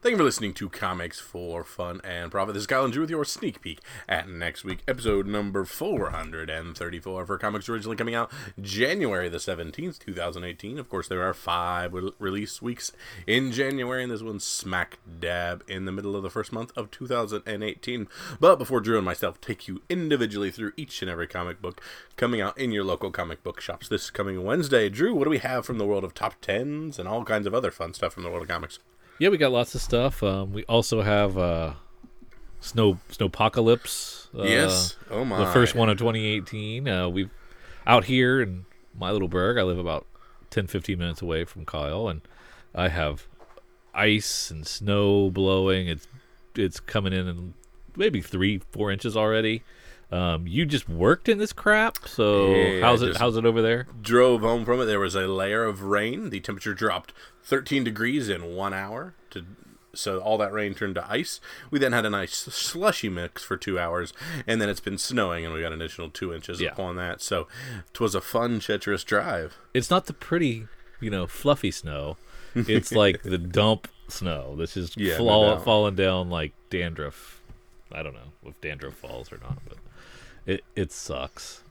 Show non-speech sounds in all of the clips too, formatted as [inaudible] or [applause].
Thank you for listening to Comics for Fun and Profit. This is Kyle and Drew with your sneak peek at next week, episode number 434 for comics originally coming out January the 17th, 2018. Of course, there are five release weeks in January, and this one's smack dab in the middle of the first month of 2018. But before Drew and myself take you individually through each and every comic book coming out in your local comic book shops this coming Wednesday, Drew, what do we have from the world of top tens and all kinds of other fun stuff from the world of comics? Yeah, we got lots of stuff. Um, we also have uh, Snow Snowpocalypse. Uh, Yes. Oh my. the first one of 2018. Uh, we've out here in my little burg. I live about 10, 15 minutes away from Kyle, and I have ice and snow blowing. It's it's coming in and maybe three, four inches already. Um, you just worked in this crap, so Yeah, how's it? How's it over there? drove home from it. There was a layer of rain. The temperature dropped 13 degrees in one hour. To so all that rain turned to ice. We then had a nice slushy mix for two hours, and then it's been snowing, and we got an additional two inches Yeah. upon that. So it was a fun, treacherous drive. It's not the pretty, you know, fluffy snow. It's [laughs] like the dump snow. This is Yeah, fall, doubt. falling down like dandruff. I don't know if dandruff falls or not, but it it sucks.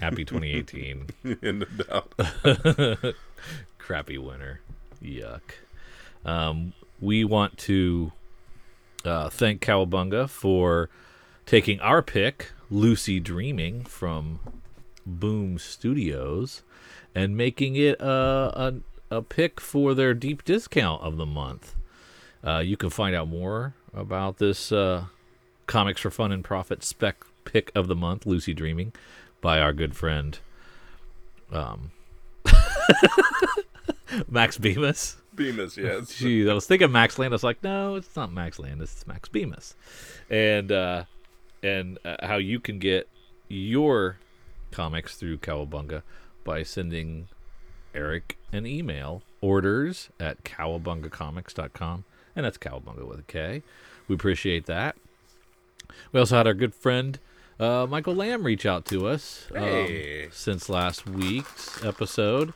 Happy 2018. [laughs] in the doubt. [laughs] Crappy winter. Yuck. Um, we want to uh, thank Kowabunga for taking our pick, Lucy Dreaming, from Boom Studios, and making it a, a, a pick for their deep discount of the month. Uh, you can find out more about this uh, Comics for Fun and Profit spec pick of the month, Lucy Dreaming, by our good friend um, [laughs] Max Bemis. Bemis, yes. [laughs] Jeez, I was thinking Max Landis. Like, no, it's not Max Landis. It's Max Bemis, and uh, and uh, how you can get your comics through Kowabunga by sending Eric an email orders at kowabungacomics.com and that's kowabunga with a K. We appreciate that. We also had our good friend uh, Michael Lamb reach out to us um, Hey. since last week's episode.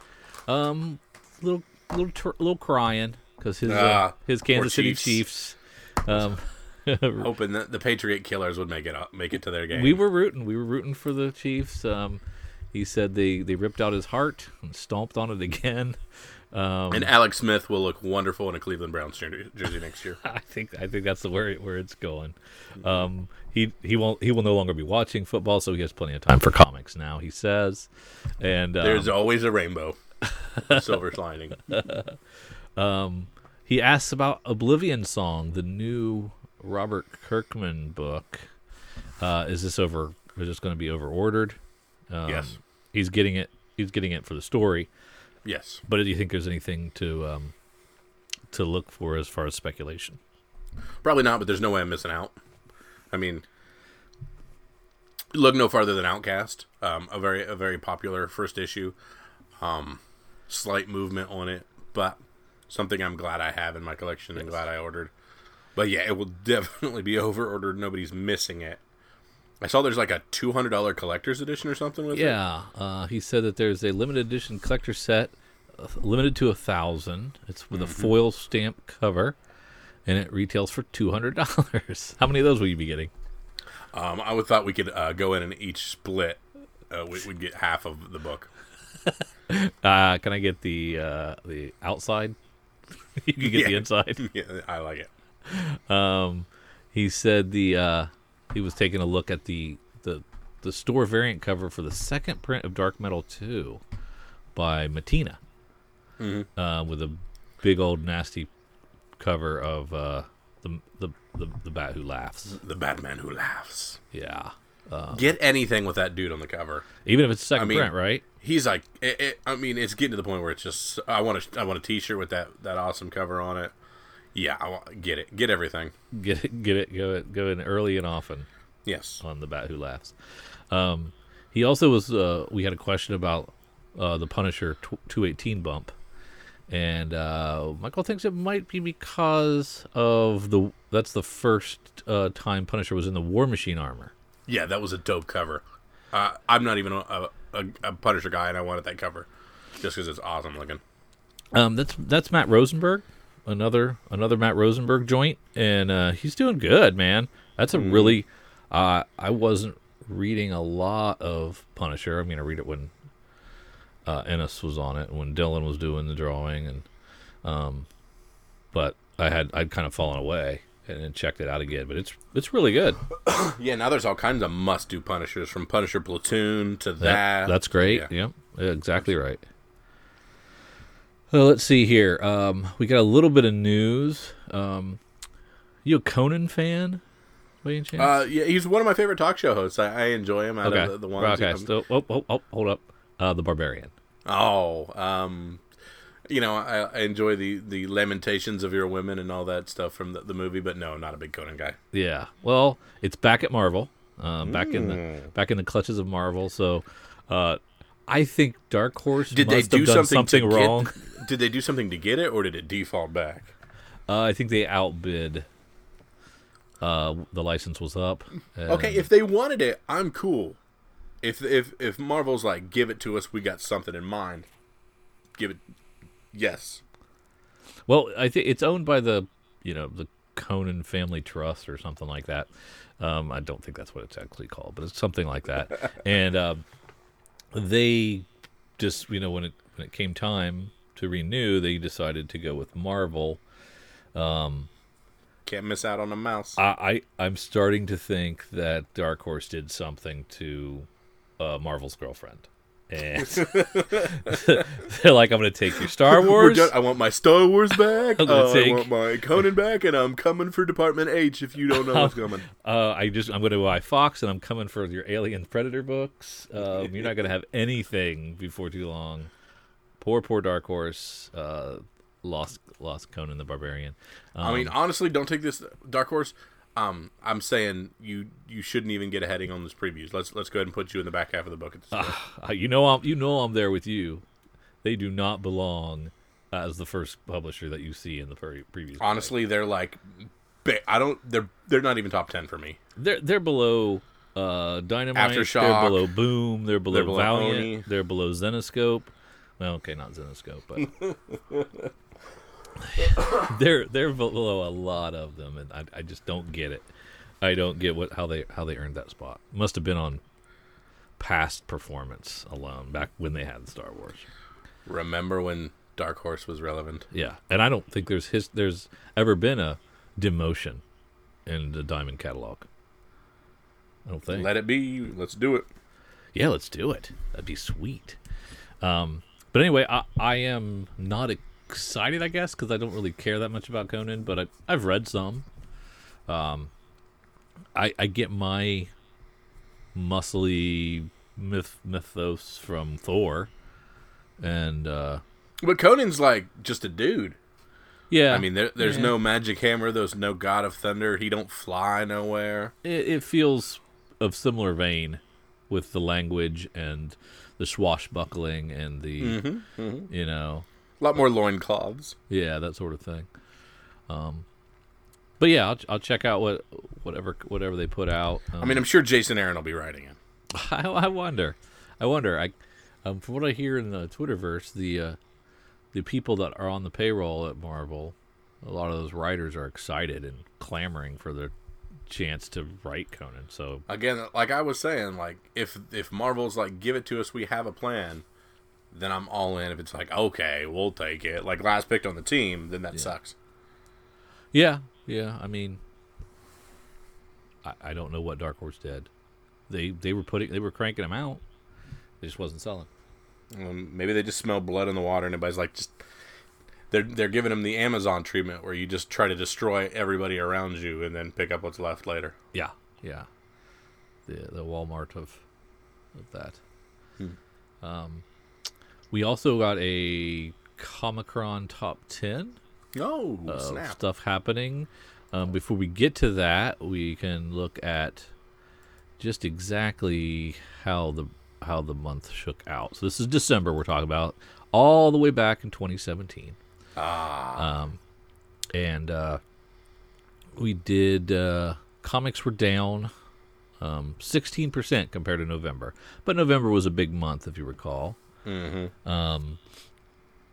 Um, little little tr- little crying because his uh, Ah, his Kansas City Chiefs. Chiefs. Um, [laughs] Hoping that the Patriot Killers would make it up, make it to their game. we were rooting. We were rooting for the Chiefs. Um, he said they they ripped out his heart and stomped on it again. Um, and Alex Smith will look wonderful in a Cleveland Browns jersey next year. [laughs] I think I think that's the where where it's going. Um, he he won't he will no longer be watching football, so he has plenty of time for comics now. He says, and um, There's always a rainbow, [laughs] silver lining. [laughs] he asks about Oblivion Song, the new Robert Kirkman book. Uh, is this over? Is this going to be over ordered? Um, Yes. he's getting it. He's getting it for the story. Yes. But do you think there's anything to um, to look for as far as speculation? Probably not, but there's no way I'm missing out. I mean, look no farther than Outcast, um, a very a very popular first issue. Um, slight movement on it, but something I'm glad I have in my collection and glad I ordered. But yeah, it will [laughs] definitely be [laughs] over ordered. Nobody's missing it. I saw there's like a two hundred dollar collector's edition or something with it. Yeah, uh, he said that there's a limited edition collector set, uh, limited to a thousand. It's with a foil stamp cover, and it retails for two hundred dollars. [laughs] How many of those will you be getting? Um, I would thought we could uh, go in and each split. Uh, we, we'd get half of the book. [laughs] Uh, can I get the uh, the outside? [laughs] you can get the inside. yeah, I like it. Um, he said the uh, he was taking a look at the the the store variant cover for the second print of Dark Metal Two by Mattina, uh, with a big old nasty cover of uh, the, the the the bat who laughs. The Batman who laughs. Yeah, Get anything with that dude on the cover. even if it's second I mean- print, right? He's like, it, it, I mean, it's getting to the point where it's just, I want a, I want a T-shirt with that that awesome cover on it. Yeah, I want get it, get everything. Get it, get it, go it, go in early and often. Yes, on the bat who laughs. Um, he also was. Uh, we had a question about uh, the Punisher two eighteen bump, and uh, Michael thinks it might be because of the. That's the first uh, time Punisher was in the War Machine armor. yeah, that was a dope cover. Uh, I'm not even a, a, a Punisher guy, and I wanted that cover just because it's awesome looking. Um, that's that's Matt Rosenberg. Another another Matt Rosenberg joint, and uh, he's doing good, man. That's a Mm. really. Uh, I wasn't reading a lot of Punisher. I mean, I read it when uh, Ennis was on it, when Dillon was doing the drawing, and um, but I had I'd kind of fallen away and then checked it out again. But it's it's really good. [coughs] Yeah, now there's all kinds of must-do Punishers, from Punisher Platoon to that. That- that's great. Yeah. Yep, exactly right. Well, let's see here. Um, we got a little bit of news. Um, you a Conan fan, by any chance? Uh, yeah, he's one of my favorite talk show hosts. I, I enjoy him. Out okay. of the, the ones. okay. So, oh, oh, oh, hold up. Uh, the Barbarian. Oh, um, you know, I, I enjoy the the lamentations of your women and all that stuff from the, the movie, but no, not a big Conan guy. Yeah. Well, it's back at Marvel. Um, back in the Mm. back in the clutches of Marvel. So, uh, I think Dark Horse Did they do have done something, something wrong. Get, [laughs] did they do something to get it, or did it default back? Uh, I think they outbid. Uh, the license was up. Okay, if they wanted it, I'm cool. If if if Marvel's like, give it to us, we got something in mind. Give it, yes. Well, I think it's owned by the, you know, the Conan Family Trust or something like that. Um, I don't think that's what it's actually called, but it's something like that. [laughs] and um, they just, you know, when it when it came time to renew, they decided to go with Marvel. Can't miss out on a mouse. I, I I'm starting to think that Dark Horse did something to uh, Marvel's girlfriend. And [laughs] they're like, I'm going to take your Star [laughs] Wars. I want my Star Wars back. [laughs] Uh, take- I want my Conan back, and I'm coming for Department H. If you don't know what's coming, Uh, I just I'm going to buy Fox, and I'm coming for your Alien Predator books. Um, you're not going to have anything before too long. Poor, poor Dark Horse. Uh, lost, lost Conan the Barbarian. Um, I mean, honestly, don't take this Dark Horse. Um, I'm saying you you shouldn't even get a heading on this previews. Let's let's go ahead and put you in the back half of the book. At this point. uh, you know I'm you know I'm there with you. They do not belong as the first publisher that you see in the pre- previous. Honestly, they're like, I don't. They're they're not even top ten for me. they're they're below uh, Dynamite. Aftershock. They're below Boom. They're below, They're below Valiant. Oni. They're below Zenescope. Well, okay, not Zenescope, but [laughs] [laughs] they're they're below a lot of them, and I, I just don't get it. I don't get what how they how they earned that spot. Must have been on past performance alone back when they had Star Wars. Remember when Dark Horse was relevant? Yeah, and I don't think there's his there's ever been a demotion in the Diamond catalog. I don't think. Let it be. Let's do it. Yeah, let's do it. That'd be sweet. Um, but anyway, I, I am not excited, I guess, because I don't really care that much about Conan, but I, I've read some. Um, I, I get my muscly myth mythos from Thor, and uh, But Conan's like just a dude. yeah, I mean, there, there's Yeah. no magic hammer. There's no god of thunder. He don't fly nowhere. it, it feels of similar vein with the language and the swashbuckling and the Mm-hmm. you know A lot more loincloths. Yeah, that sort of thing. Um, but yeah, I'll, I'll check out what whatever whatever they put out. Um, I mean, I'm sure Jason Aaron will be writing it. [laughs] I, I wonder, I wonder. I um, from what I hear in the Twitterverse, the uh, the people that are on the payroll at Marvel, a lot of those writers are excited and clamoring for their chance to write Conan. So Again, like I was saying, like if if Marvel's like give it to us, we have a plan, then I'm all in. If it's like okay, we'll take it, like last picked on the team, then that sucks. yeah, yeah. I mean, I, I don't know what Dark Horse did. They they were putting they were cranking them out. It just wasn't selling. Um, maybe they just smell blood in the water, and everybody's like, just they're they're giving them the Amazon treatment, where you just try to destroy everybody around you, and then pick up what's left later. Yeah, yeah. The the Walmart of of that. Um, we also got a Comichron top ten Oh snap! stuff happening. Um, before we get to that, we can look at just exactly how the how the month shook out. So this is December we're talking about, all the way back in 2017. Ah, Um, and uh, we did uh, comics were down um, 16% compared to November, but November was a big month if you recall. Mm-hmm. Um,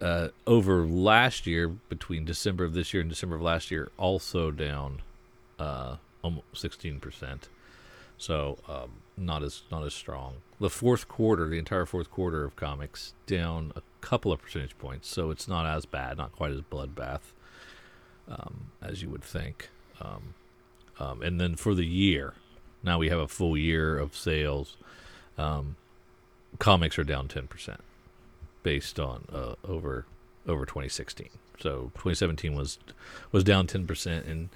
uh, over last year, between December of this year and December of last year, also down uh, almost sixteen percent. So um, not as not as strong. The fourth quarter, the entire fourth quarter of comics, down a couple of percentage points. So it's not as bad, not quite as bloodbath um, as you would think. Um, um, and then for the year, now we have a full year of sales. Um, comics are down ten percent, based on uh, over over 2016. So 2017 was was down ten percent in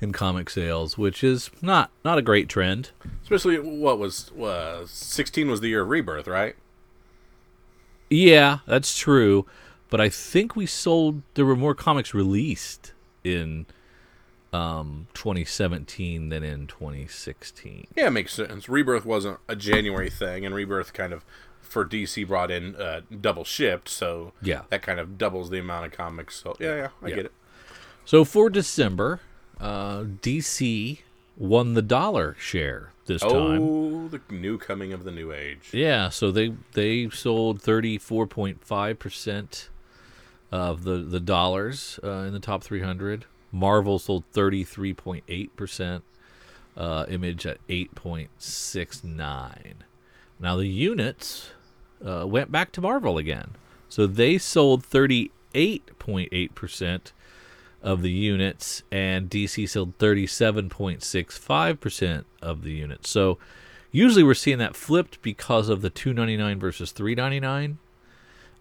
in comic sales, which is not not a great trend. Especially what was uh, 16 was the year of rebirth, right? Yeah, that's true. But I think we sold. There were more comics released in um, 2017 than in 2016. Yeah, it makes sense. Rebirth wasn't a January thing, and Rebirth kind of for DC brought in uh, double shipped, so Yeah. that kind of doubles the amount of comics. So yeah, yeah, I Yeah. get it. So for December, uh, DC won the dollar share this time. Oh, the new coming of the new age. Yeah, so they they sold 34.5% of the the dollars uh, in the top 300. Marvel sold 33.8%. Uh, Image at 8.69. Now the units uh, went back to Marvel again. So they sold 38.8% of the units and DC sold 37.65% of the units. So usually we're seeing that flipped because of the 299 versus 399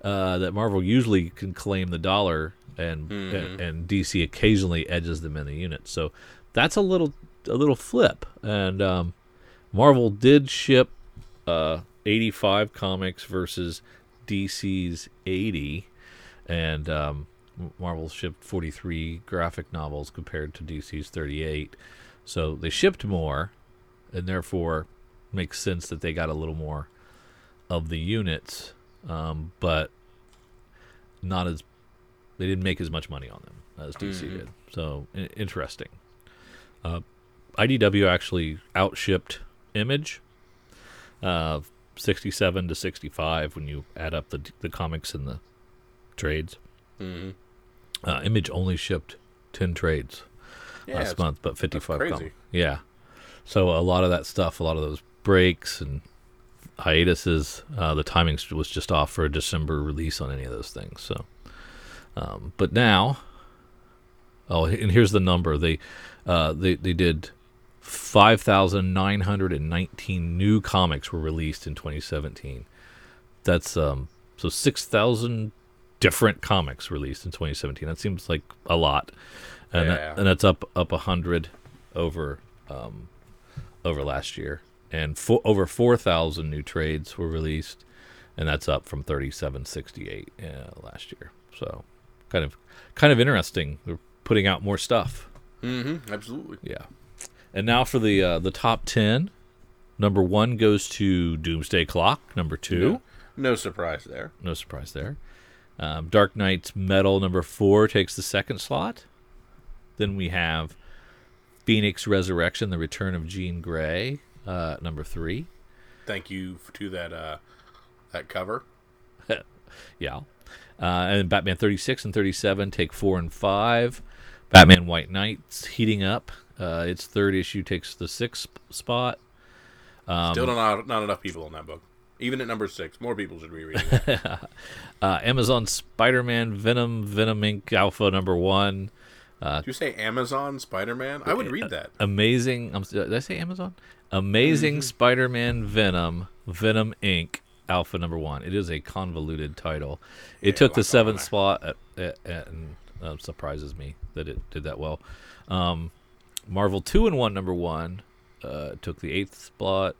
uh, that Marvel usually can claim the dollar and, and and DC occasionally edges them in the units. So that's a little a little flip. And um, Marvel did ship uh, 85 comics versus DC's 80, and um, Marvel shipped 43 graphic novels compared to DC's 38. So they shipped more, and therefore makes sense that they got a little more of the units, um, but not as they didn't make as much money on them as DC did. So i- interesting. Uh, IDW actually outshipped Image, uh, 67 to 65 when you add up the the comics and the trades. hmm Uh, Image only shipped 10 trades Yeah, last month, but 55 crazy. comics. Yeah. So a lot of that stuff, a lot of those breaks and hiatuses, uh, the timing was just off for a December release on any of those things. So, um, but now, oh, and here's the number they uh, they they did. 5,919 new comics were released in 2017. That's um so 6,000 different comics released in 2017. That seems like a lot. And Yeah. that, and that's up up 100 over um over last year. And fo- over 4,000 new trades were released and that's up from 3768 uh, last year. So kind of kind of interesting. They're putting out more stuff. Mm-hmm, absolutely. Yeah. And now for the uh, the top ten. Number one goes to Doomsday Clock. Number two, No, no surprise there. no surprise there. Um, Dark Knight's Metal number four takes the second slot. Then we have Phoenix Resurrection: The Return of Jean Grey, uh, number three. Thank you to that uh, that cover. [laughs] Yeah. Uh, and Batman 36 and 37 take four and five. Batman White Knight's heating up. Uh, its third issue takes the sixth spot. Um, Still not not enough people in that book. Even at number six, more people should be reading it. [laughs] Uh, Amazon Spider-Man Venom Venom Inc. Alpha number one. Do you say Amazon Spider Man? I would read that. Amazing. Um, did I say Amazon? Amazing Spider-Man Venom Venom Inc. Alpha number one. It is a convoluted title. It Yeah, took the seventh spot, at, at, at, and uh, surprises me that it did that well. Um, Marvel two and one number one uh, took the eighth spot.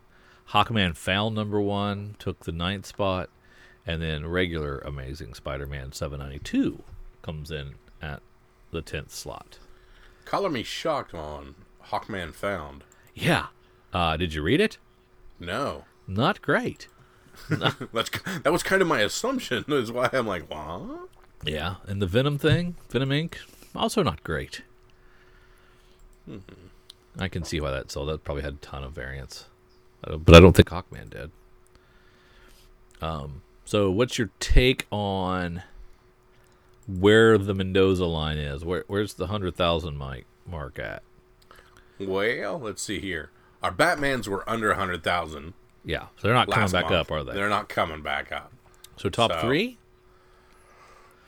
Hawkman Found number one took the ninth spot, and then regular Amazing Spider-Man seven ninety two comes in at the tenth slot. Color me shocked on Hawkman Found. Yeah. Uh, did you read it? No, Not great. [laughs] that's that was kind of my assumption. [laughs] Is why I'm like, what? Yeah, and the Venom thing, Venom Inc., also not great. I can see why that sold. That probably had a ton of variants, but I don't think Hawkman did. Um, so what's your take on where the Mendoza line is. Where where's the hundred thousand mic mark at? Well, let's see here. Our Batmans were under 100,000 Yeah, so they're not coming back month. up, are they? They're not coming back up. so top so- three,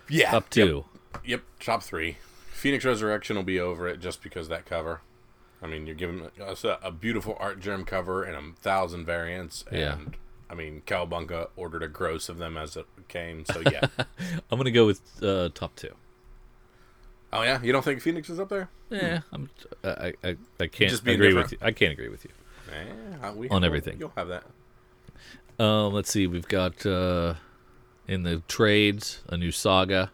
Yeah. top two. Yep, yep, top three. Phoenix Resurrection will be over it just because that cover. I mean, you're giving us a, a beautiful Artgerm cover and a thousand variants. And, Yeah. I mean, Kowabunga ordered a gross of them as it came. So, [laughs] yeah. I'm gonna go with uh, top two. Oh, yeah? You don't think Phoenix is up there? Yeah, I'm. I I, I can't Just agree different? with you. I can't agree with you. Yeah, we On everything. You'll have that. Um, let's see. We've got uh, in the trades a new saga.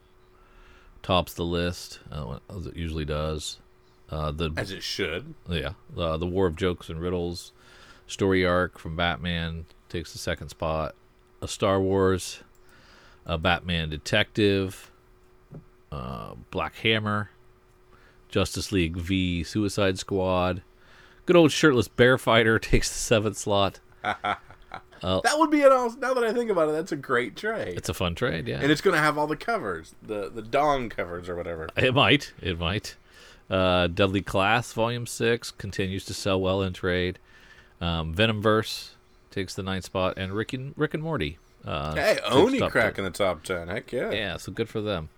Tops the list uh, as it usually does. Uh, the As it should. yeah, uh, the War of Jokes and Riddles story arc from Batman takes the second spot. A Star Wars, a Batman Detective, uh, Black Hammer, Justice League v Suicide Squad. Good old shirtless bear fighter [laughs] takes the seventh slot. [laughs] That would be an awesome. Now that I think about it, that's a great trade. It's a fun trade, yeah. and it's going to have all the covers, the the Dong covers or whatever. It might. It might. Uh, Deadly Class Volume Six continues to sell well in trade. Um, Venomverse takes the ninth spot, and Rick and Rick and Morty. Uh, Hey, Oni cracking the top ten. Heck yeah. Yeah, so good for them.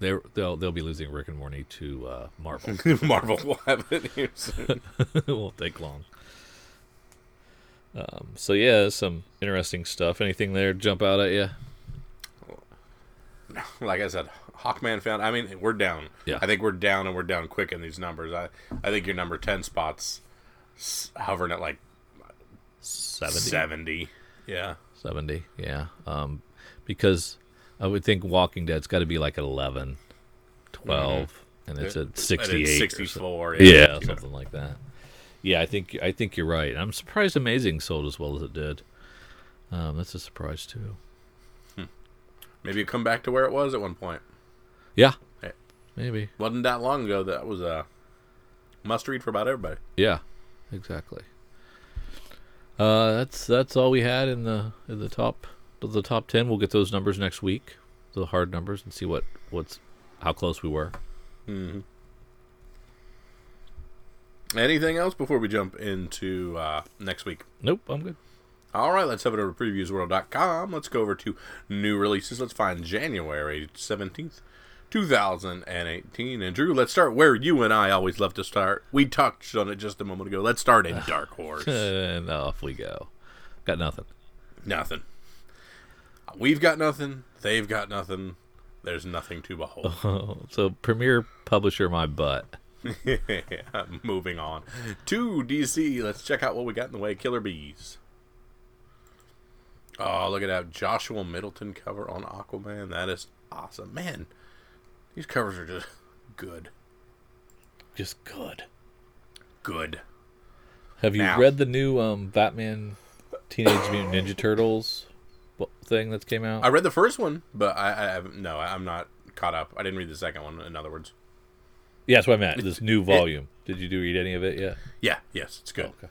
They're, they'll they'll be losing Rick and Morty to uh, Marvel. [laughs] Marvel will have it here soon. [laughs] it won't take long. Um, so yeah, some interesting stuff. Anything there jump out at you? like I said, Hawkman found. I mean, we're down. Yeah. I think we're down, and we're down quick in these numbers. I I think your number ten spots hovering at like 70? seventy. Yeah. 70 yeah um because i would think walking dead's got to be like at 11 12 and it's at 68 it's or so- Sixty-four. yeah, You know. something like that yeah i think i think you're right i'm surprised amazing sold as well as it did um that's a surprise too Maybe it come back to where it was at one point. yeah Hey. maybe wasn't that long ago. That was a must read for about everybody. yeah exactly uh that's that's all we had in the in the top the top 10 we'll get those numbers next week the hard numbers and see what what's how close we were Mm-hmm. Anything else before we jump into uh, next week? nope i'm good All right, let's head over to previewsworld.com. Let's go over to new releases. Let's find January 17th, 2018. And Drew, let's start where you and I always love to start. We touched on it just a moment ago. Let's start in [laughs] Dark Horse. and off we go. Got nothing. nothing. We've got nothing. They've got nothing. There's nothing to behold. [laughs] so premier publisher my butt. [laughs] Moving on to DC. Let's check out what we got in the way. Killer Bees. Oh, look at that Joshua Middleton cover on Aquaman. That is awesome, man. These covers are just good, Just good. good. Have you Now- read the new um, Batman Teenage Mutant Ninja Turtles thing that came out? I read the first one, but I, I haven't. No, I'm not caught up. I didn't read the second one. In other words, yeah, that's what I meant. This new volume. Did you do read any of it yet? yeah, yes, it's good. Okay.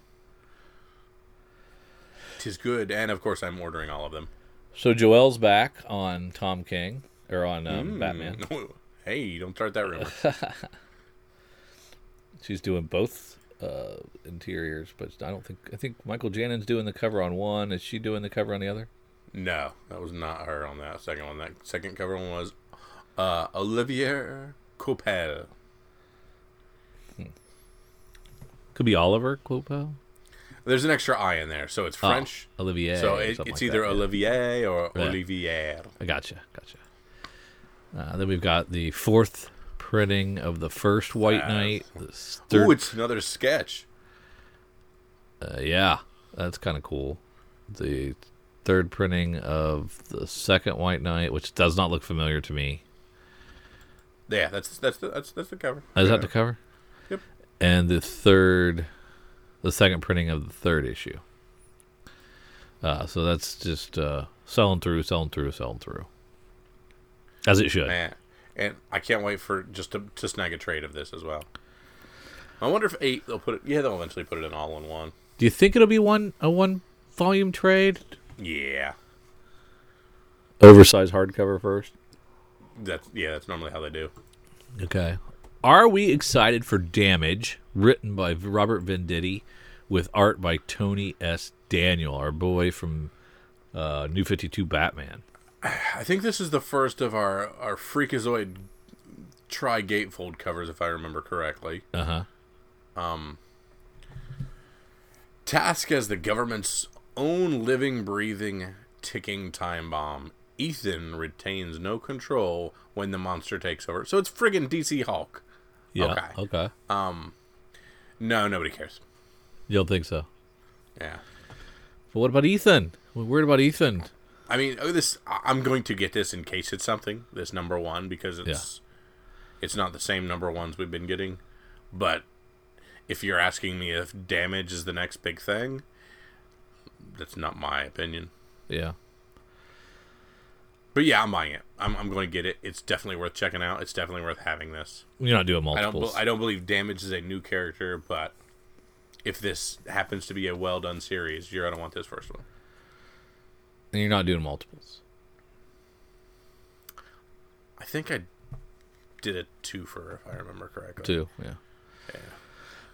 Tis good, and of course, I'm ordering all of them. So Joelle's back on Tom King or on um, Hmm. Batman. [laughs] Hey, don't start that rumor. [laughs] She's doing both uh, interiors, but I don't think I think Mikel Janín's doing the cover on one. Is she doing the cover on the other? No, that was not her on that second one. That second cover one was uh, Olivier Coipel. Could be Oliver Clopo. There's an extra I in there, so it's Oh, French. Olivier. so it, it's like either that, yeah. Olivier or Yeah. Olivier. I gotcha, gotcha. Uh, then we've got the fourth printing of the first White. Knight. Third, it's another sketch. uh, yeah, that's kind of cool. The third printing of the second White Knight, which does not look familiar to me. Yeah, that's that's the, that's that's the cover. Is Yeah. that the cover? Yep. And the third, the second printing of the third issue. Uh, so that's just uh, selling through, selling through, selling through. As it should. Man, and I can't wait for just to, to snag a trade of this as well. I wonder if eight they'll put it. Yeah, they'll eventually put it in all in one. Do you think it'll be one a one volume trade? Yeah, oversized hardcover first. That's yeah, that's normally how they do. Okay. Are we excited for Damage, written by Robert Venditti, with art by Tony S. Daniel, our boy from uh, New Fifty Two Batman? I think this is the first of our our Freakazoid tri gatefold covers, if I remember correctly. Uh huh. Um. Task as the government's own living, breathing, ticking time bomb. Ethan retains no control when the monster takes over. So it's friggin' DC Hulk. Yeah. Okay. Okay. Um, no, nobody cares. You don't think so? Yeah. But what about Ethan? We're worried about Ethan. I mean, oh, this I'm going to get this in case it's something. This number one because it's it's not the same number ones we've been getting. But if you're asking me if damage is the next big thing, that's not my opinion. Yeah. But yeah, I'm buying it. I'm, I'm going to get it. It's definitely worth checking out. It's definitely worth having this. You're not doing I don't. multiples. I don't believe damage is a new character, but if this happens to be a well done series, you're gonna want this first one. and you're not doing multiples. I think I did a two for if I remember correctly. Two. Yeah.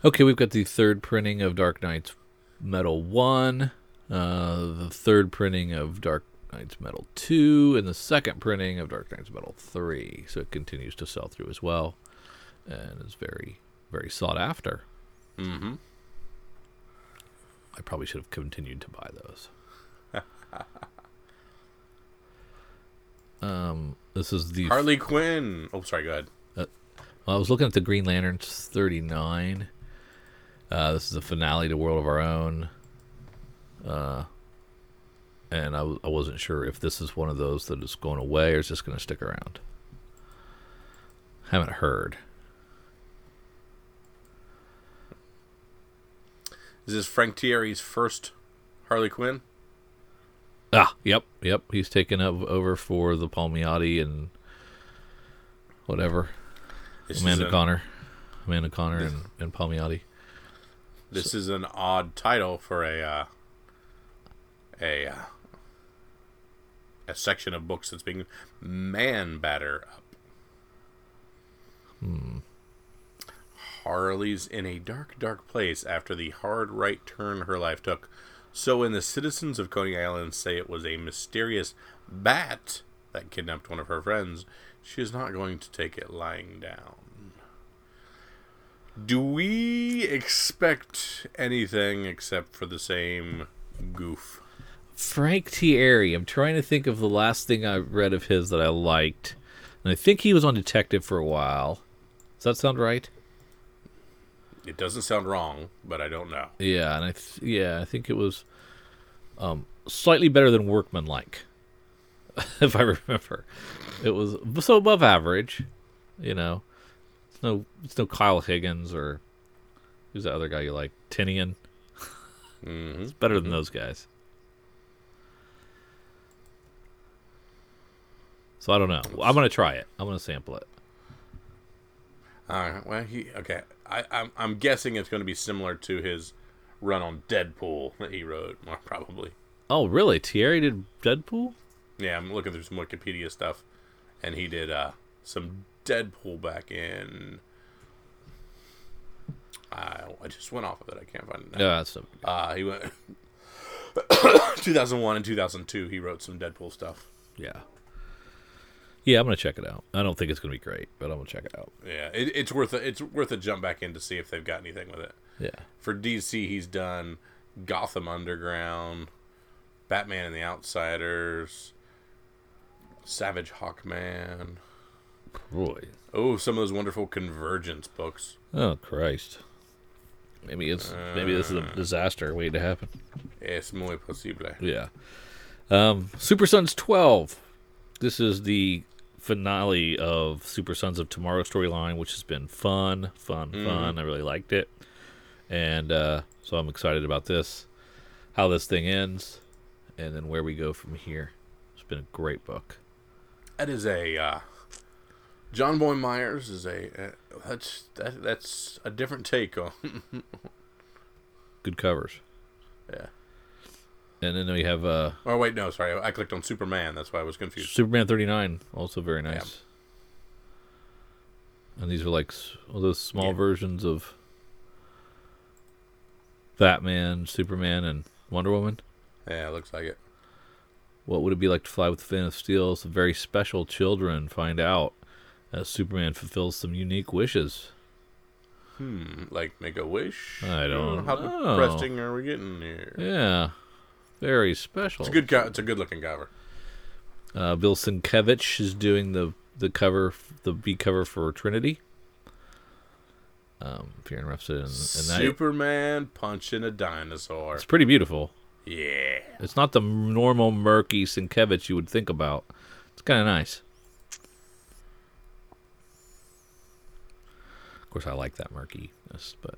Okay, we've got the third printing of Dark Knight's Metal One, uh, the third printing of Dark Knight's Metal Two, and the second printing of Dark Knight's Metal Three. So it continues to sell through as well, and is very, very sought after. Mm-hmm. I probably should have continued to buy those. [laughs] um, this is the Harley Quinn. Oh, sorry. Go ahead. Well, I was looking at the Green Lanterns 39. Uh, this is the finale to World of Our Own. Uh, and I, w- I wasn't sure if this is one of those that is going away or is just going to stick around. Haven't heard. Is this Frank Tieri's first Harley Quinn? Ah, yep, yep. He's taken up over for the Palmiotti and whatever. This Amanda an, Conner. Amanda Conner and, and Palmiotti. This is an odd title for a uh, a uh, a section of books that's being man batter up. Harley's in a dark, dark place after the hard right turn her life took. So, when the citizens of Coney Island say it was a mysterious bat that kidnapped one of her friends, she is not going to take it lying down. Do we expect anything except for the same goof? Frank Tieri. I'm trying to think of the last thing I read of his that I liked. And I think he was on Detective for a while. Does that sound right? It doesn't sound wrong, but I don't know. Yeah, and I th- yeah, I think it was um, slightly better than Workmanlike, [laughs] if I remember. It was so above average, you know. It's no, it's no Kyle Higgins or who's the other guy you like, Tynion. hmm It's better than those guys. So I don't know. I'm gonna try it. I'm gonna sample it. All right. Well, he okay. I, I'm I'm guessing it's going to be similar to his run on Deadpool that he wrote, more probably. Oh, really? Tieri did Deadpool? Yeah, I'm looking through some Wikipedia stuff, and he did uh, some Deadpool back in. I I just went off of it. I can't find it. Now. Yeah, that's a, Uh, he went [coughs] 2001 and 2002. He wrote some Deadpool stuff. yeah. Yeah, I'm gonna check it out. I don't think it's gonna be great, but I'm gonna check it out. Yeah, it, it's worth a, it's worth a jump back in to see if they've got anything with it. Yeah. For DC, he's done Gotham Underground, Batman and the Outsiders, Savage Hawkman. Boy. Oh, some of those wonderful Convergence books. Oh Christ. Maybe it's maybe this is a disaster waiting to happen. Es muy posible. Yeah. Um, Super Sons 12. This is the finale of Super Sons of Tomorrow storyline, which has been fun, fun, fun. I really liked it. And uh, so I'm excited about this, how this thing ends, and then where we go from here. It's been a great book. That is a uh, Jonboy Meyers is a uh, that's that, that's a different take on [laughs] Good covers. yeah. And then we have uh, Oh wait, no, sorry, I clicked on Superman. That's why I was confused. Superman 39, also very nice. And these are like s- those small Yeah. versions of Batman, Superman, and Wonder Woman. Yeah, it looks like it. What would it be like to fly with the Fan of Steel? Some very special children find out as Superman fulfills some unique wishes. Hmm, like make a wish. I don't know How know. depressing are we getting here? Yeah, very special. It's a good. Co- it's a good looking cover. Uh, Bill Sienkiewicz is doing the the cover, the B cover for Trinity. Um, if you're interested in, in that, Superman punching a dinosaur. it's pretty beautiful. Yeah. It's not the normal murky Sienkiewicz you would think about. It's kind of nice. Of course, I like that murkiness, but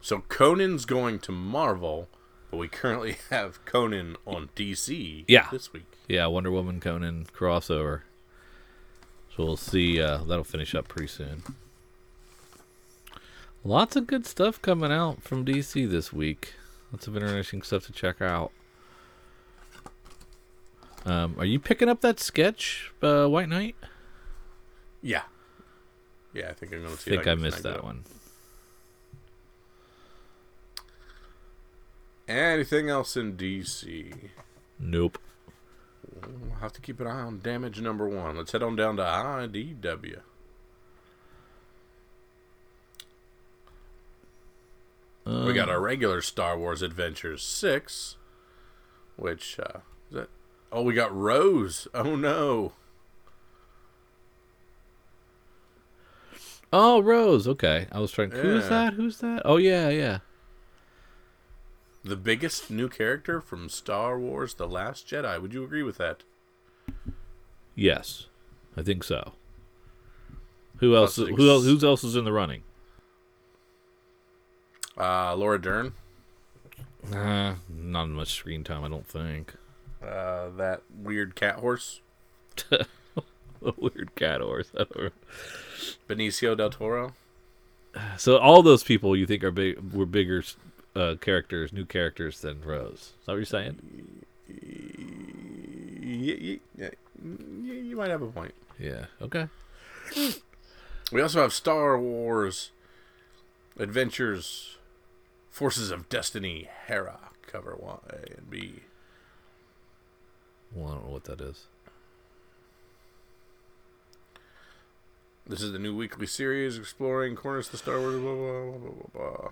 So Conan's going to Marvel, but we currently [laughs] have Conan on DC. Yeah. This week. yeah, Wonder Woman Conan crossover. So we'll see. Uh, that'll finish up pretty soon. Lots of good stuff coming out from DC this week. Lots of interesting stuff to check out. Um, are you picking up that sketch, uh, White Knight? Yeah. Yeah, I think I'm going to I think I missed that one. Anything else in DC? Nope. We'll have to keep an eye on damage number one. Let's head on down to IDW. we got our regular Star Wars Adventures 6, which, uh, is that? Oh, we got Rose. Oh, no. Oh, Rose. Okay, I was trying. Who's that? Who's that? Oh yeah, yeah. The biggest new character from Star Wars The Last Jedi. Would you agree with that? Yes, I think so. Who else? Plus Who else? Who else is in the running? Uh, Laura Dern. Uh, not much screen time, I don't think. Uh, that weird cat horse. A [laughs] weird cat horse. I don't know. Benicio del Toro. So all those people you think are big were bigger uh, characters, new characters than Rose. Is that what you're saying? Y- y- y- you might have a point. Yeah. Okay. We also have Star Wars Adventures Forces of Destiny Hera cover Y and B. Well, I don't know what that is. This is the new weekly series exploring corners of the Star Wars. Blah, blah, blah, blah, blah.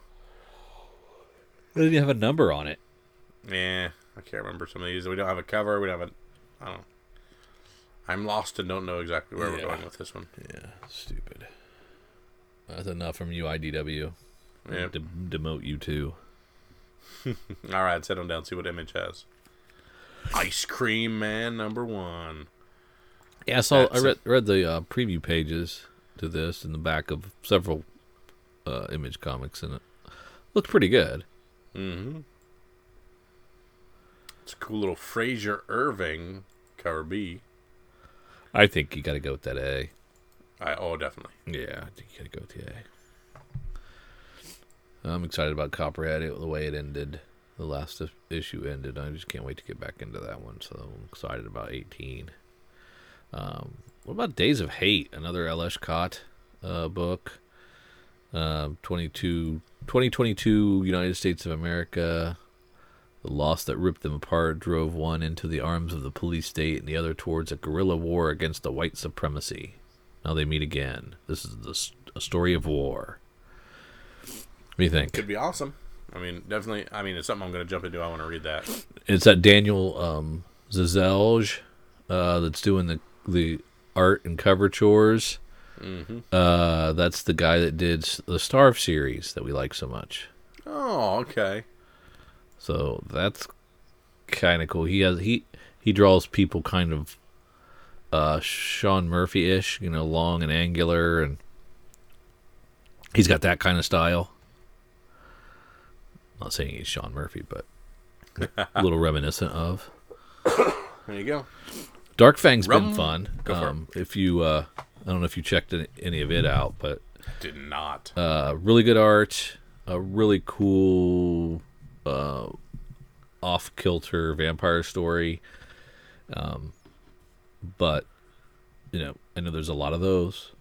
Doesn't even have a number on it. Yeah, I can't remember some of these. We don't have a cover. We don't have a. I don't know. I'm lost and don't know exactly where Yeah. we're going with this one. Yeah. Stupid. That's enough from you, IDW. Yeah. De- demote you too. [laughs] All right, head on down see what Image has. Ice Cream Man number one. Yeah, I saw. I read read the uh, preview pages to this in the back of several uh, image comics, and it looked pretty good. Mm-hmm. It's a cool little Frazer Irving cover B. I think you got to go with that A. I oh definitely. Yeah, I think you got to go with the A. I'm excited about Copperhead. It, the way it ended, the last issue ended. I just can't wait to get back into that one. So I'm excited about 18. Um, what about Days of Hate? Another Ales Kot uh, book. Um, 22, 2022 United States of America. The loss that ripped them apart drove one into the arms of the police state and the other towards a guerrilla war against the white supremacy. Now they meet again. This is the, a story of war. What do you think? Could be awesome. I mean, definitely. I mean, it's something I'm going to jump into. I want to read that. It's that Daniel um, Zezelj uh, that's doing the the art and cover chores. Mm-hmm. Uh, that's the guy that did the Starve series that we like so much. Oh, okay. So that's kind of cool. He has he he draws people kind of uh Sean Murphy ish, you know, long and angular, and he's got that kind of style. not saying he's Sean Murphy, but a [laughs] little reminiscent of. There you go. Dark Fang's Rum- been fun. Go for it. um, if you, uh, I don't know if you checked any- of it out, but Did not. uh, really good art, a really cool uh, off kilter vampire story. Um, but you know, I know there's a lot of those,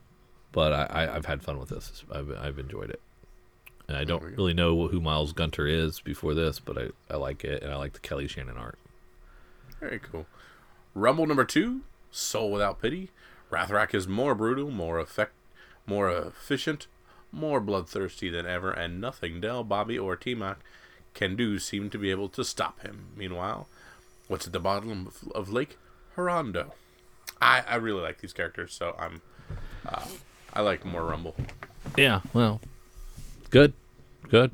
but I, I I've had fun with this. I've I've enjoyed it, and I don't really know who Miles Gunter is before this, but I I like it, and I like the Kelly Shannon art. Very cool. Rumble number two, Soul Without Pity. Rathraq is more brutal, more effect, more efficient, more bloodthirsty than ever, and nothing Dell, Bobby, or T-Mac can do seem to be able to stop him. Meanwhile, what's at the bottom of, of Lake Hirondo? I, I really like these characters, so I'm uh, I like more Rumble. Yeah, well, good, good.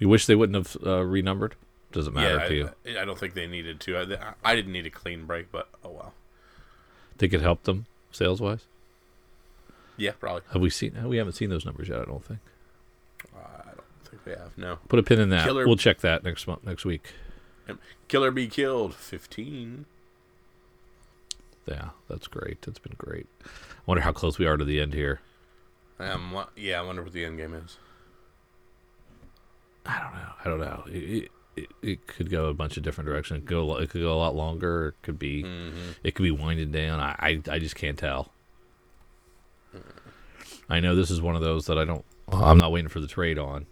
You wish they wouldn't have uh, renumbered? Doesn't matter yeah, to you. I, I don't think they needed to. I, I didn't need a clean break, but oh well. Think it helped them sales wise? Yeah, probably. Have we seen? We haven't seen those numbers yet. I don't think. I don't think we have. No. Put a pin in that. Killer- We'll check that next month, next week. Killer Be Killed, 15. Yeah, that's great. That's been great. I wonder how close we are to the end here. Um, yeah, I wonder what the end game is. I don't know. I don't know. It, it, it could go a bunch of different directions. It could go. It could go a lot longer. It could be. Mm-hmm. It could be winding down. I, I, I just can't tell. I know this is one of those that I don't. I'm not waiting for the trade on.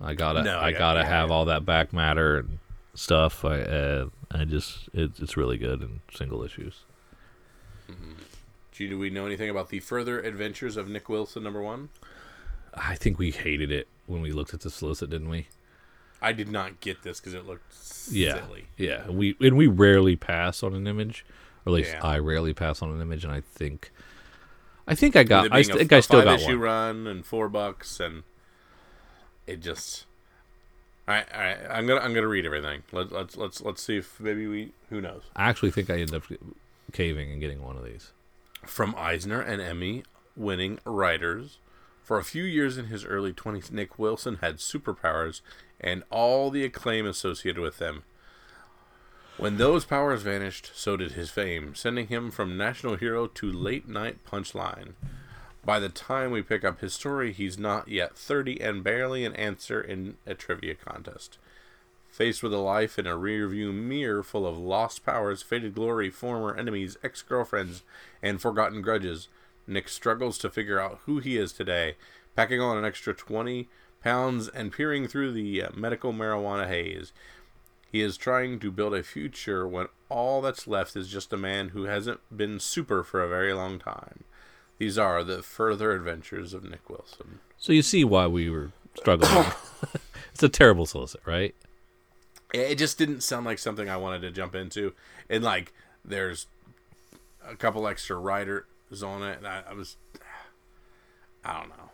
I gotta. No, I yeah, gotta yeah, have yeah. all that back matter and stuff. I. Uh, I just. It, it's really good in single issues. G, do we know anything about the further adventures of Nick Wilson, number one? I think we hated it when we looked at the solicit, didn't we? I did not get this because it looked Yeah. silly. Yeah. We and we rarely pass on an image, or at least Yeah. I rarely pass on an image, and I think. I think I got. I a- think I still got five-issue one. run and four bucks, and it just. All right, all right. I'm gonna I'm gonna read everything. Let, let's let's let's see if maybe we who knows. I actually think I end up caving and getting one of these. From Eisner and Emmy winning writers. For a few years in his early 20s, Nick Wilson had superpowers and all the acclaim associated with them. When those powers vanished, so did his fame, sending him from national hero to late night punchline. By the time we pick up his story, he's not yet 30 and barely an answer in a trivia contest. Faced with a life in a rearview mirror full of lost powers, faded glory, former enemies, ex girlfriends, and forgotten grudges, Nick struggles to figure out who he is today, packing on an extra 20 pounds and peering through the uh, medical marijuana haze. He is trying to build a future when all that's left is just a man who hasn't been super for a very long time. These are the further adventures of Nick Wilson. So you see why we were struggling. [coughs] it's a terrible solicit, right? it just didn't sound like something I wanted to jump into. And like, there's a couple extra writers on it, and I, I was, I don't know.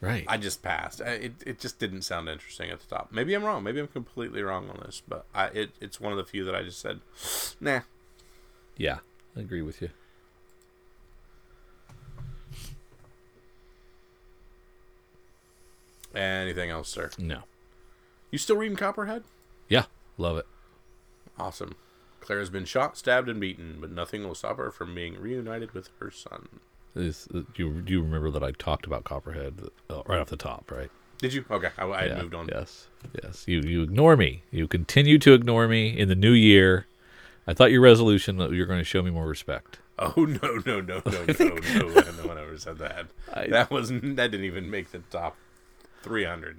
Right. I just passed. I, it it just didn't sound interesting at the top. Maybe I'm wrong. Maybe I'm completely wrong on this, but I it it's one of the few that I just said, nah. yeah, I agree with you. Anything else, sir? No. You still reading Copperhead? Yeah, love it. Awesome. Claire has been shot, stabbed, and beaten, but nothing will stop her from being reunited with her son. Is uh, you do you remember that I talked about Copperhead uh, right off the top, right? Did you? Okay, I, I had Yeah, moved on. Yes, yes. You you ignore me. You continue to ignore me in the new year. I thought your resolution that you're going to show me more respect. [laughs] Oh no no no no [laughs] no no! No one ever said that. I- that wasn't. That didn't even make the top three hundred.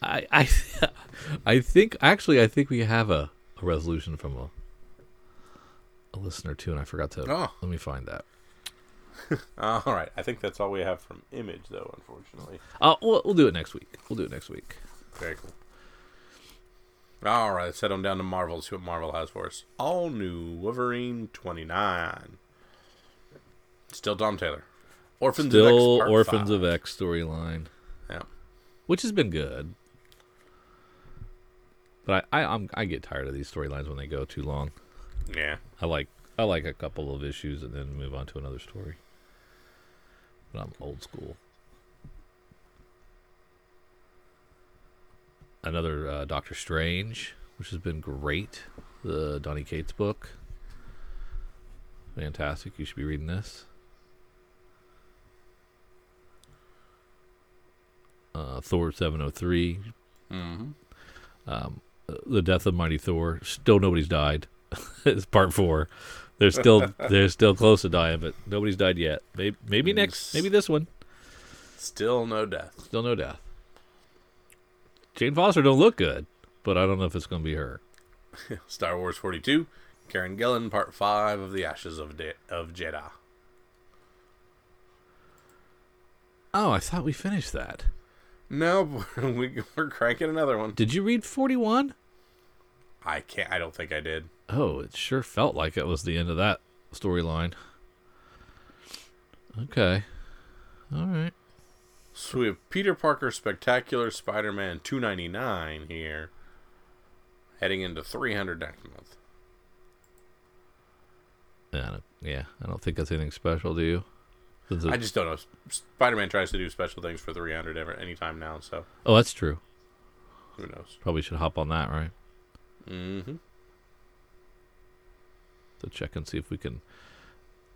I I [laughs] I think actually I think we have a, a resolution from a a listener too, and I forgot to Oh. let me find that. [laughs] all right, I think that's all we have from Image, though. Unfortunately, Uh, we'll, we'll do it next week. We'll do it next week. very cool. All right, let's head on down to Marvel. See what Marvel has for us. All new Wolverine twenty nine. Still Tom Taylor. Orphans of X Still Orphans five. of X storyline, Yeah. which has been good. But I, I I'm I get tired of these storylines when they go too long. Yeah. I like I like a couple of issues and then move on to another story. But I'm old school. Another uh, Doctor Strange, which has been great. The Donny Cates book. Fantastic. You should be reading this. Uh, Thor 703. Mm-hmm. Um, the death of Mighty Thor. Still nobody's died. [laughs] it's part four. They're still [laughs] they're still close to dying, but nobody's died yet. Maybe, maybe next, maybe this one. Still no death. Still no death. Jane Foster don't look good, but I don't know if it's going to be her. [laughs] Star Wars 42, Kieron Gillen, Part 5 of The Ashes of, De- of Jedha. Oh, I thought we finished that. No, we, we're cranking another one. Did you read 41? I can't, I don't think I did. Oh, it sure felt like it was the end of that storyline. Okay. All right. So we have Peter Parker Spectacular Spider Man 299 here, heading into 300 next month. Yeah, I don't, yeah, I don't think that's anything special, do you? I just don't know. Spider Man tries to do special things for 300 ever, anytime now, so oh, that's true. who knows? Probably should hop on that, right? Mm-hmm. To check and see if we can,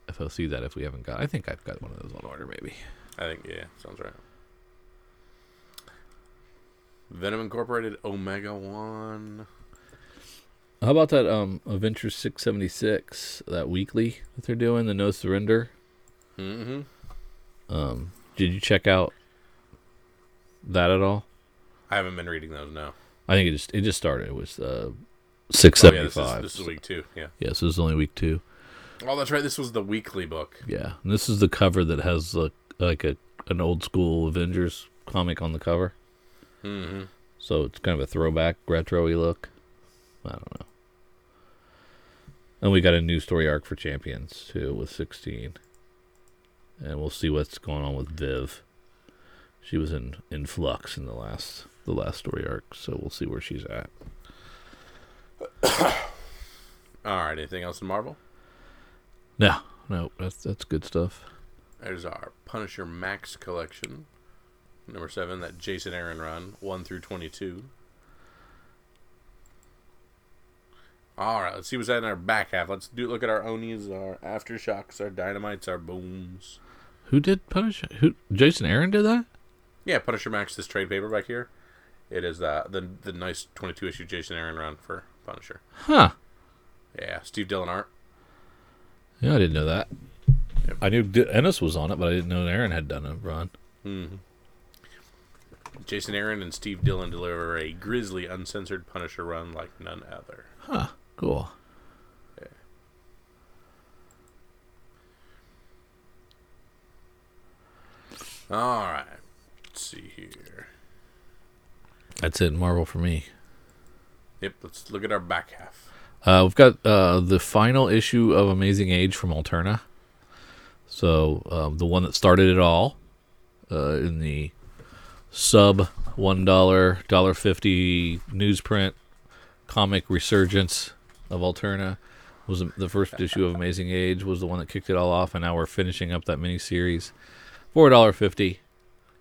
if I'll see that if we haven't got. I think I've got one of those on order, maybe. I think, yeah, sounds right. Venom Incorporated Omega 1. How about that um Adventure six seventy six that weekly that they're doing the No Surrender? Mm-hmm. Um, did you check out that at all? I haven't been reading those, no. I think it just it just started. It was uh six Oh, seventy yeah, this is, this is week two, yeah. Yeah, so this is only week two. Oh, that's right. This was the weekly book. Yeah, and this is the cover that has like like a an old school Avengers comic on the cover. Mm-hmm. So it's kind of a throwback, retro-y look. I don't know. And we got a new story arc for Champions too with 16. And we'll see what's going on with Viv. She was in in flux in the last the last story arc, so we'll see where she's at. [coughs] All right. Anything else in Marvel? No, no, that's that's good stuff. There's our Punisher Max collection, number seven. That Jason Aaron run, one through twenty-two. All right, let's see what's that in our back half. Let's do look at our Onis, our aftershocks, our dynamites, our booms. Who did Punish? Who Jason Aaron did that? Yeah, Punisher Max, this trade paperback here. It is uh, the the nice twenty-two issue Jason Aaron run for Punisher. Huh. Yeah, Steve Dillon art. Yeah, I didn't know that. Yep. I knew Ennis was on it, but I didn't know Aaron had done a run. Mm-hmm. Jason Aaron and Steve Dillon deliver a grisly, uncensored Punisher run like none other. Huh. Cool. All right. Let's see here. That's it, Marvel for me. Yep, let's look at our back half. Uh, we've got uh, the final issue of Amazing Age from Alterna. So um, the one that started it all uh, in the sub one dollar dollar fifty newsprint comic resurgence of Alterna was the first issue of Amazing Age was the one that kicked it all off, and now we're finishing up that mini series for a dollar fifty.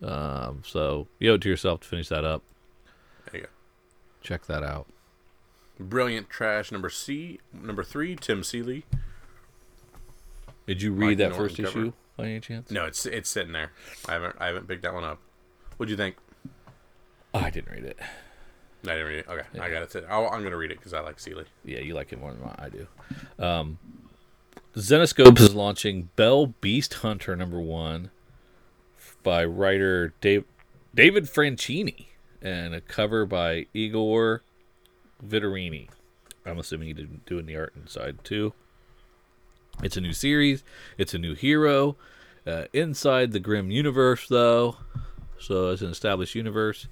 Um, so you owe it to yourself to finish that up. There you go. Check that out. Brilliant Trash number C, number three, Tim Seeley. Did you Mike read that Norton first cover. issue by any chance? No, it's it's sitting there. I haven't I haven't picked that one up. What'd you think? I didn't read it. I didn't read it. Okay, I got it. I'll, I'm gonna read it because I like Seeley. Yeah, you like it more than I do. Um, Zenescope is launching Belle Beast Hunter number one by writer Dave, David Franchini and a cover by Igor Vitorino. I'm assuming he didn't do the art inside too. It's a new series. It's a new hero uh, inside the Grim universe, though. So it's an established universe,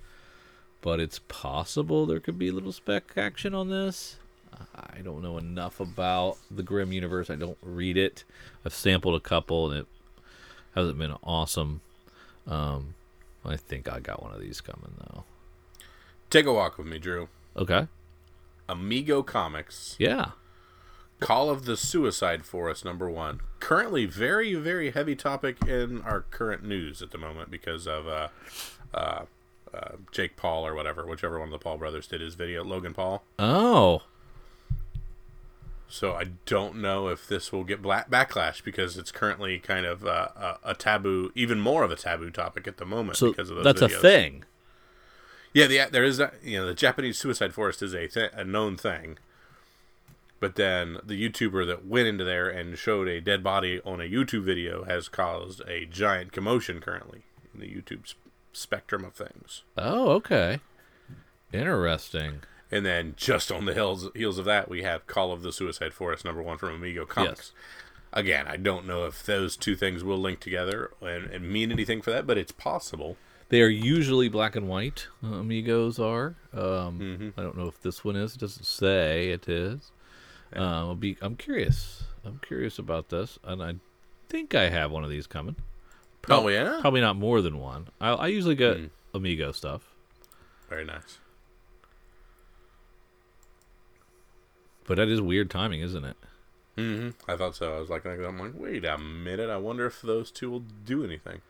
but it's possible there could be a little spec action on this. I don't know enough about the Grim universe. I don't read it. I've sampled a couple, and it hasn't been awesome. Um, I think I got one of these coming though. Take a walk with me, Drew. Okay. Amigo Comics, Yeah. Call of the Suicide Forest number one. Currently, very very heavy topic in our current news at the moment because of uh, uh, uh, Jake Paul or whatever, whichever one of the Paul brothers did his video, Logan Paul. Oh. So I don't know if this will get black backlash because it's currently kind of uh, a, a taboo, even more of a taboo topic at the moment So because of those that's a thing. Yeah, the, there is a, you know the Japanese suicide forest is a th- a known thing. But then the YouTuber that went into there and showed a dead body on a YouTube video has caused a giant commotion currently in the YouTube s- spectrum of things. Oh, okay. Interesting. And then just on the heels heels of that, we have Call of the Suicide Forest number one from Amigo Comics. Again, I don't know if those two things will link together and, and mean anything for that, but it's possible. They are usually black and white. Uh, amigos are. Um, Mm-hmm. I don't know if this one is. It doesn't say it is. Uh, I'll be. I'm curious. I'm curious about this, and I think I have one of these coming. Oh yeah, Probably not more than one. I, I usually get Mm. Amigo stuff, very nice. but that is weird timing, isn't it? hmm I thought so. I was like, I'm like, wait a minute. I wonder if those two will do anything.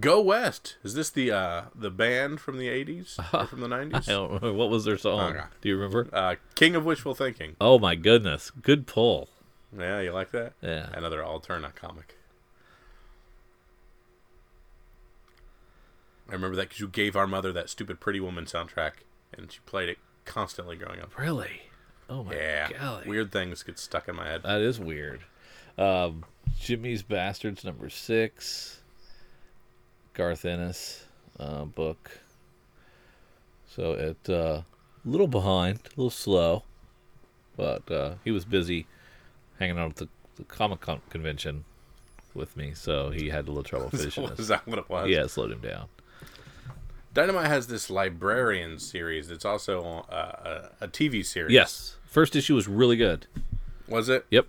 Go West. Is this the uh, the band from the '80s [laughs] or from the I '90s? don't remember what was their song. Okay. Do you remember? Uh, King of Wishful Thinking. Oh my goodness, good pull. Yeah, you like that? Yeah. Another Alterna comic. I remember that because you gave our mother that stupid Pretty Woman soundtrack, and she played it constantly growing up. Really? Oh my god. Yeah, golly. weird things get stuck in my head. That is weird. Um, Jimmy's Bastards number six. Garth Ennis uh, book. So it uh, a little behind, a little slow, but uh, he was busy hanging out at the, the Comic Con convention with me, so he had a little trouble finishing [laughs] Is that what it was? Yeah, it slowed him down. Dynamite has this librarian series that's also uh, a, a TV series. Yes, first issue was really good. Was it? Yep.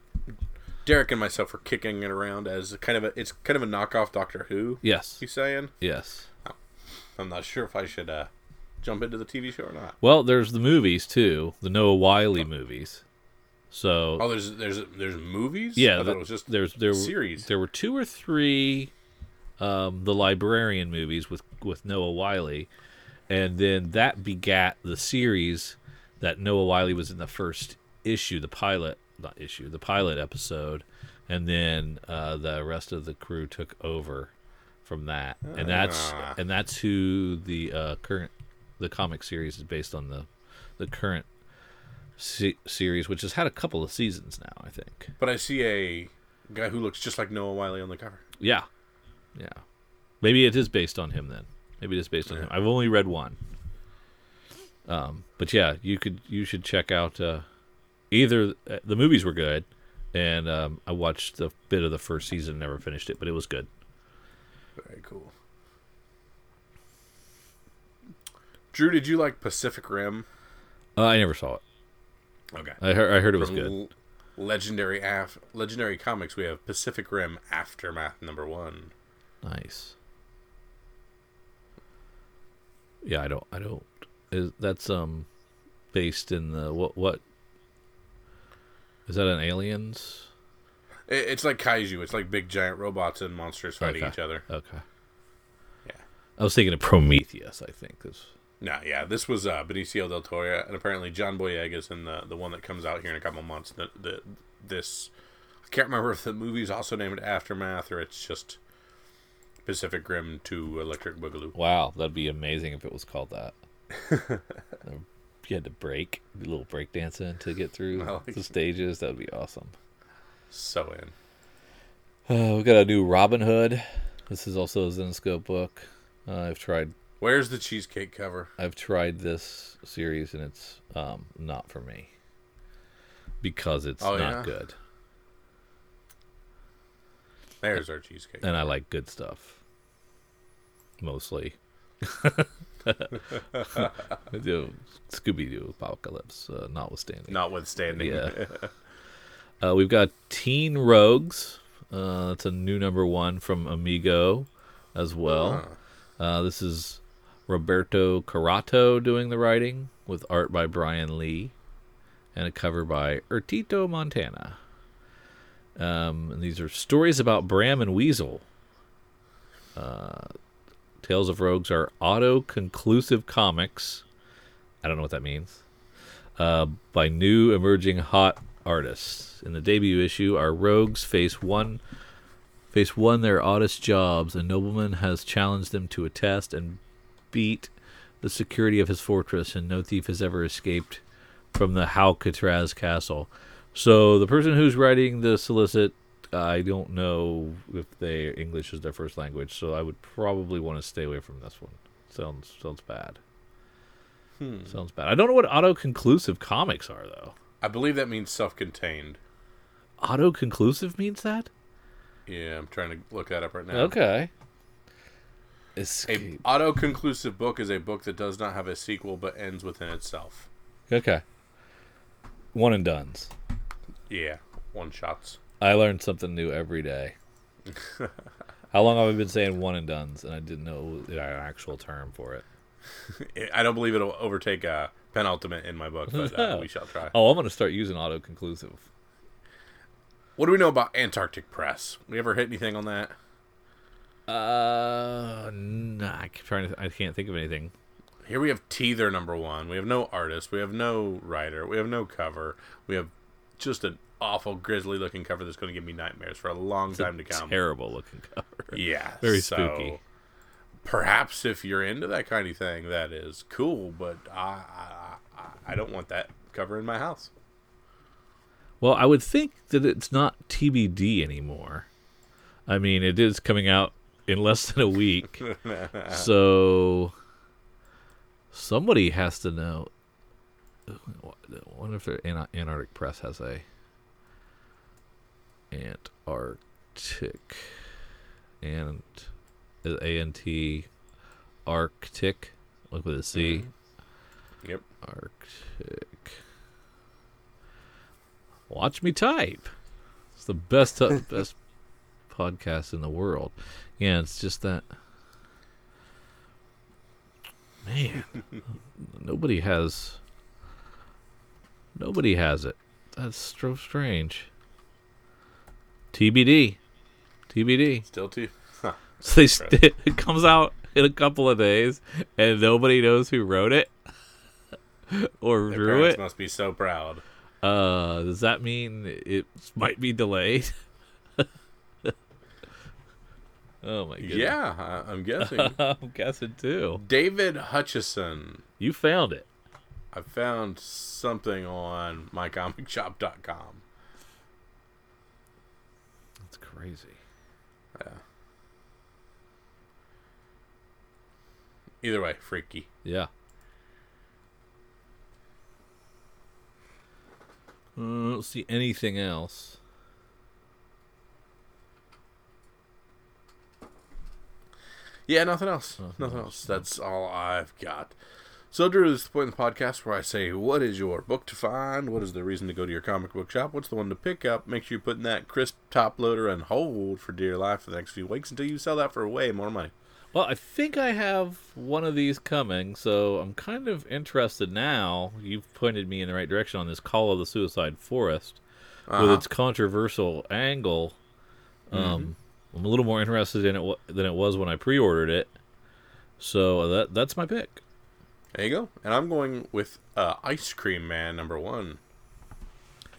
Derek and myself were kicking it around as kind of a it's kind of a knockoff Doctor Who. Yes. You saying? Yes. I'm not sure if I should uh, jump into the TV show or not. Well, there's the movies too, the Noah Wyle movies. So Oh, there's there's there's movies. yeah, I thought the- it was just there's there were- series. There were two or three, um, the librarian movies with with Noah Wyle, and then that begat the series that Noah Wyle was in the first issue, the pilot, not issue, the pilot episode, and then uh, the rest of the crew took over from that, and that's Ah. and that's who the uh, current the comic series is based on the the current se- series, which has had a couple of seasons now, I think. But I see a guy who looks just like Noah Wyle on the cover. Yeah, yeah. Maybe it is based on him then. Maybe it is based on him. I've only read one. Um, but yeah, you could you should check out uh, either uh, the movies were good, and um, I watched a bit of the first season, never finished it, but it was good. Very cool. Drew, did you like Pacific Rim? Uh, I never saw it. Okay. I heard I heard it was From good. L- legendary af- legendary comics, we have Pacific Rim Aftermath number one. Nice. Yeah, I don't. I don't. Is that's um, based in the what? What is that? An aliens? It, it's like kaiju. It's like big giant robots and monsters fighting Okay. each other. Okay. Yeah. I was thinking of Prometheus. I think 'cause- No, yeah, this was uh, Benicio del Toro, and apparently John Boyega is in the the one that comes out here in a couple months. The, the this I can't remember if the movie's also named Aftermath or it's just Pacific Rim to Electric Boogaloo. wow, that'd be amazing if it was called that. [laughs] you had to break, a little break dancing to get through like the stages. That would be awesome. So in. Uh, we got a new Robin Hood. This is also a Zenescope book. Uh, I've tried Where's the cheesecake cover? I've tried this series and it's um, not for me because it's Oh, not yeah? good, There's our cheesecake. and I like good stuff mostly. [laughs] [laughs] Scooby Doo Apocalypse, uh, notwithstanding. Notwithstanding. Yeah. [laughs] Uh, we've got Teen Rogues. Uh, that's a new number one from Amigo as well. Uh, this is Roberto Carato doing the writing with art by Brian Lee and a cover by Ertito Montana. Um, and these are stories about Bram and Weasel. Uh, Tales of Rogues are auto conclusive comics. I don't know what that means. Uh, by new emerging hot artists. In the debut issue, our rogues face one face one their oddest jobs. A nobleman has challenged them to a test, and beat the security of his fortress, and no thief has ever escaped from the Halcatraz castle. So the person who's writing the solicit, I don't know if they English is their first language, so I would probably want to stay away from this one. Sounds sounds bad. Hmm. Sounds bad. I don't know what auto-conclusive comics are though. I believe that means self-contained. Auto-conclusive means that? Yeah, I'm trying to look that up right now. Okay. A Escape. auto-conclusive book is a book that does not have a sequel but ends within itself. Okay. One and done's. Yeah, one shots. I learned something new every day. [laughs] How long have I been saying one and done's, and I didn't know the actual term for it? [laughs] I don't believe it'll overtake uh, penultimate in my book, but uh, [laughs] we shall try. Oh, I'm going to start using auto-conclusive. What do we know about Antarctic Press? We ever hit anything on that? Uh, nah, I'm trying to. I can't think of anything. Here we have Teether number one. We have no artist. We have no writer. We have no cover. We have just an awful, grisly looking cover that's going to give me nightmares for a long It's a time to come. Terrible looking cover. Yeah, [laughs] Very so spooky. Perhaps if you're into that kind of thing, that is cool. But I, I, I- I don't want that cover in my house. Well, I would think that it's not TBD anymore. I mean, it is coming out in less than a week, [laughs] so somebody has to know. I wonder if the Antarctic Press has a Antarctic and A N T Arctic, like with a C. Yep. Arctic. Watch me type. It's the best uh, [laughs] best podcast in the world. Yeah, it's just that. Man, [laughs] nobody has. Nobody has it. That's so strange. TBD. TBD. Still too. Huh. So they st- [laughs] it comes out in a couple of days, and nobody knows who wrote it [laughs] or Their drew it. must be so proud. Uh, does that mean it might be delayed? [laughs] oh my goodness. Yeah, I, I'm guessing. I'm guessing too. David Hutchison. You found it. I found something on mycomicshop.com. Crazy. Yeah. Either way, freaky. Yeah. Mm, I don't see anything else. Yeah, nothing else. Nothing nothing else. else. That's all I've got. So, Drew, this is the point in the podcast where I say, what is your book to find? What is the reason to go to your comic book shop? What's the one to pick up? Make sure you're putting that crisp top loader and hold for dear life for the next few weeks until you sell that for way more money. Well, I think I have one of these coming, so I'm kind of interested now. You've pointed me in the right direction on this Call of the Suicide Forest with Uh-huh. its controversial angle. Um, I'm a little more interested in it wa- than it was when I pre-ordered it. So that that's my pick. There you go. And I'm going with uh, Ice Cream Man number one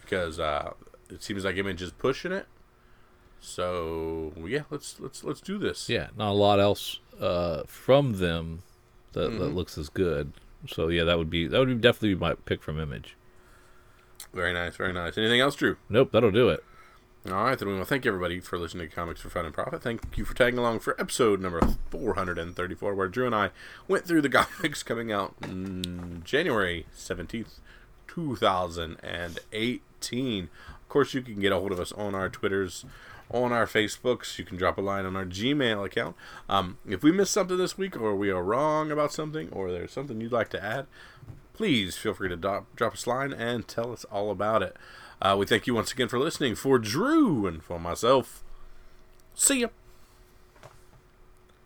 because uh, it seems like Image is pushing it. So yeah, let's let's let's do this. Yeah, not a lot else uh, from them that, that looks as good. So yeah, that would be that would be definitely be my pick from Image. Very nice, very nice. Anything else, Drew? Nope, that'll do it. All right, then we want to thank everybody for listening to Comics for Fun and Profit. Thank you for tagging along for episode number 434, where Drew and I went through the [laughs] comics coming out January 17th, 2018. Of course, you can get a hold of us on our Twitters, on our Facebooks. You can drop a line on our Gmail account. Um, if we missed something this week, or we are wrong about something, or there's something you'd like to add, please feel free to drop, drop us a line and tell us all about it. Uh, we thank you once again for listening. For Drew and for myself, see ya.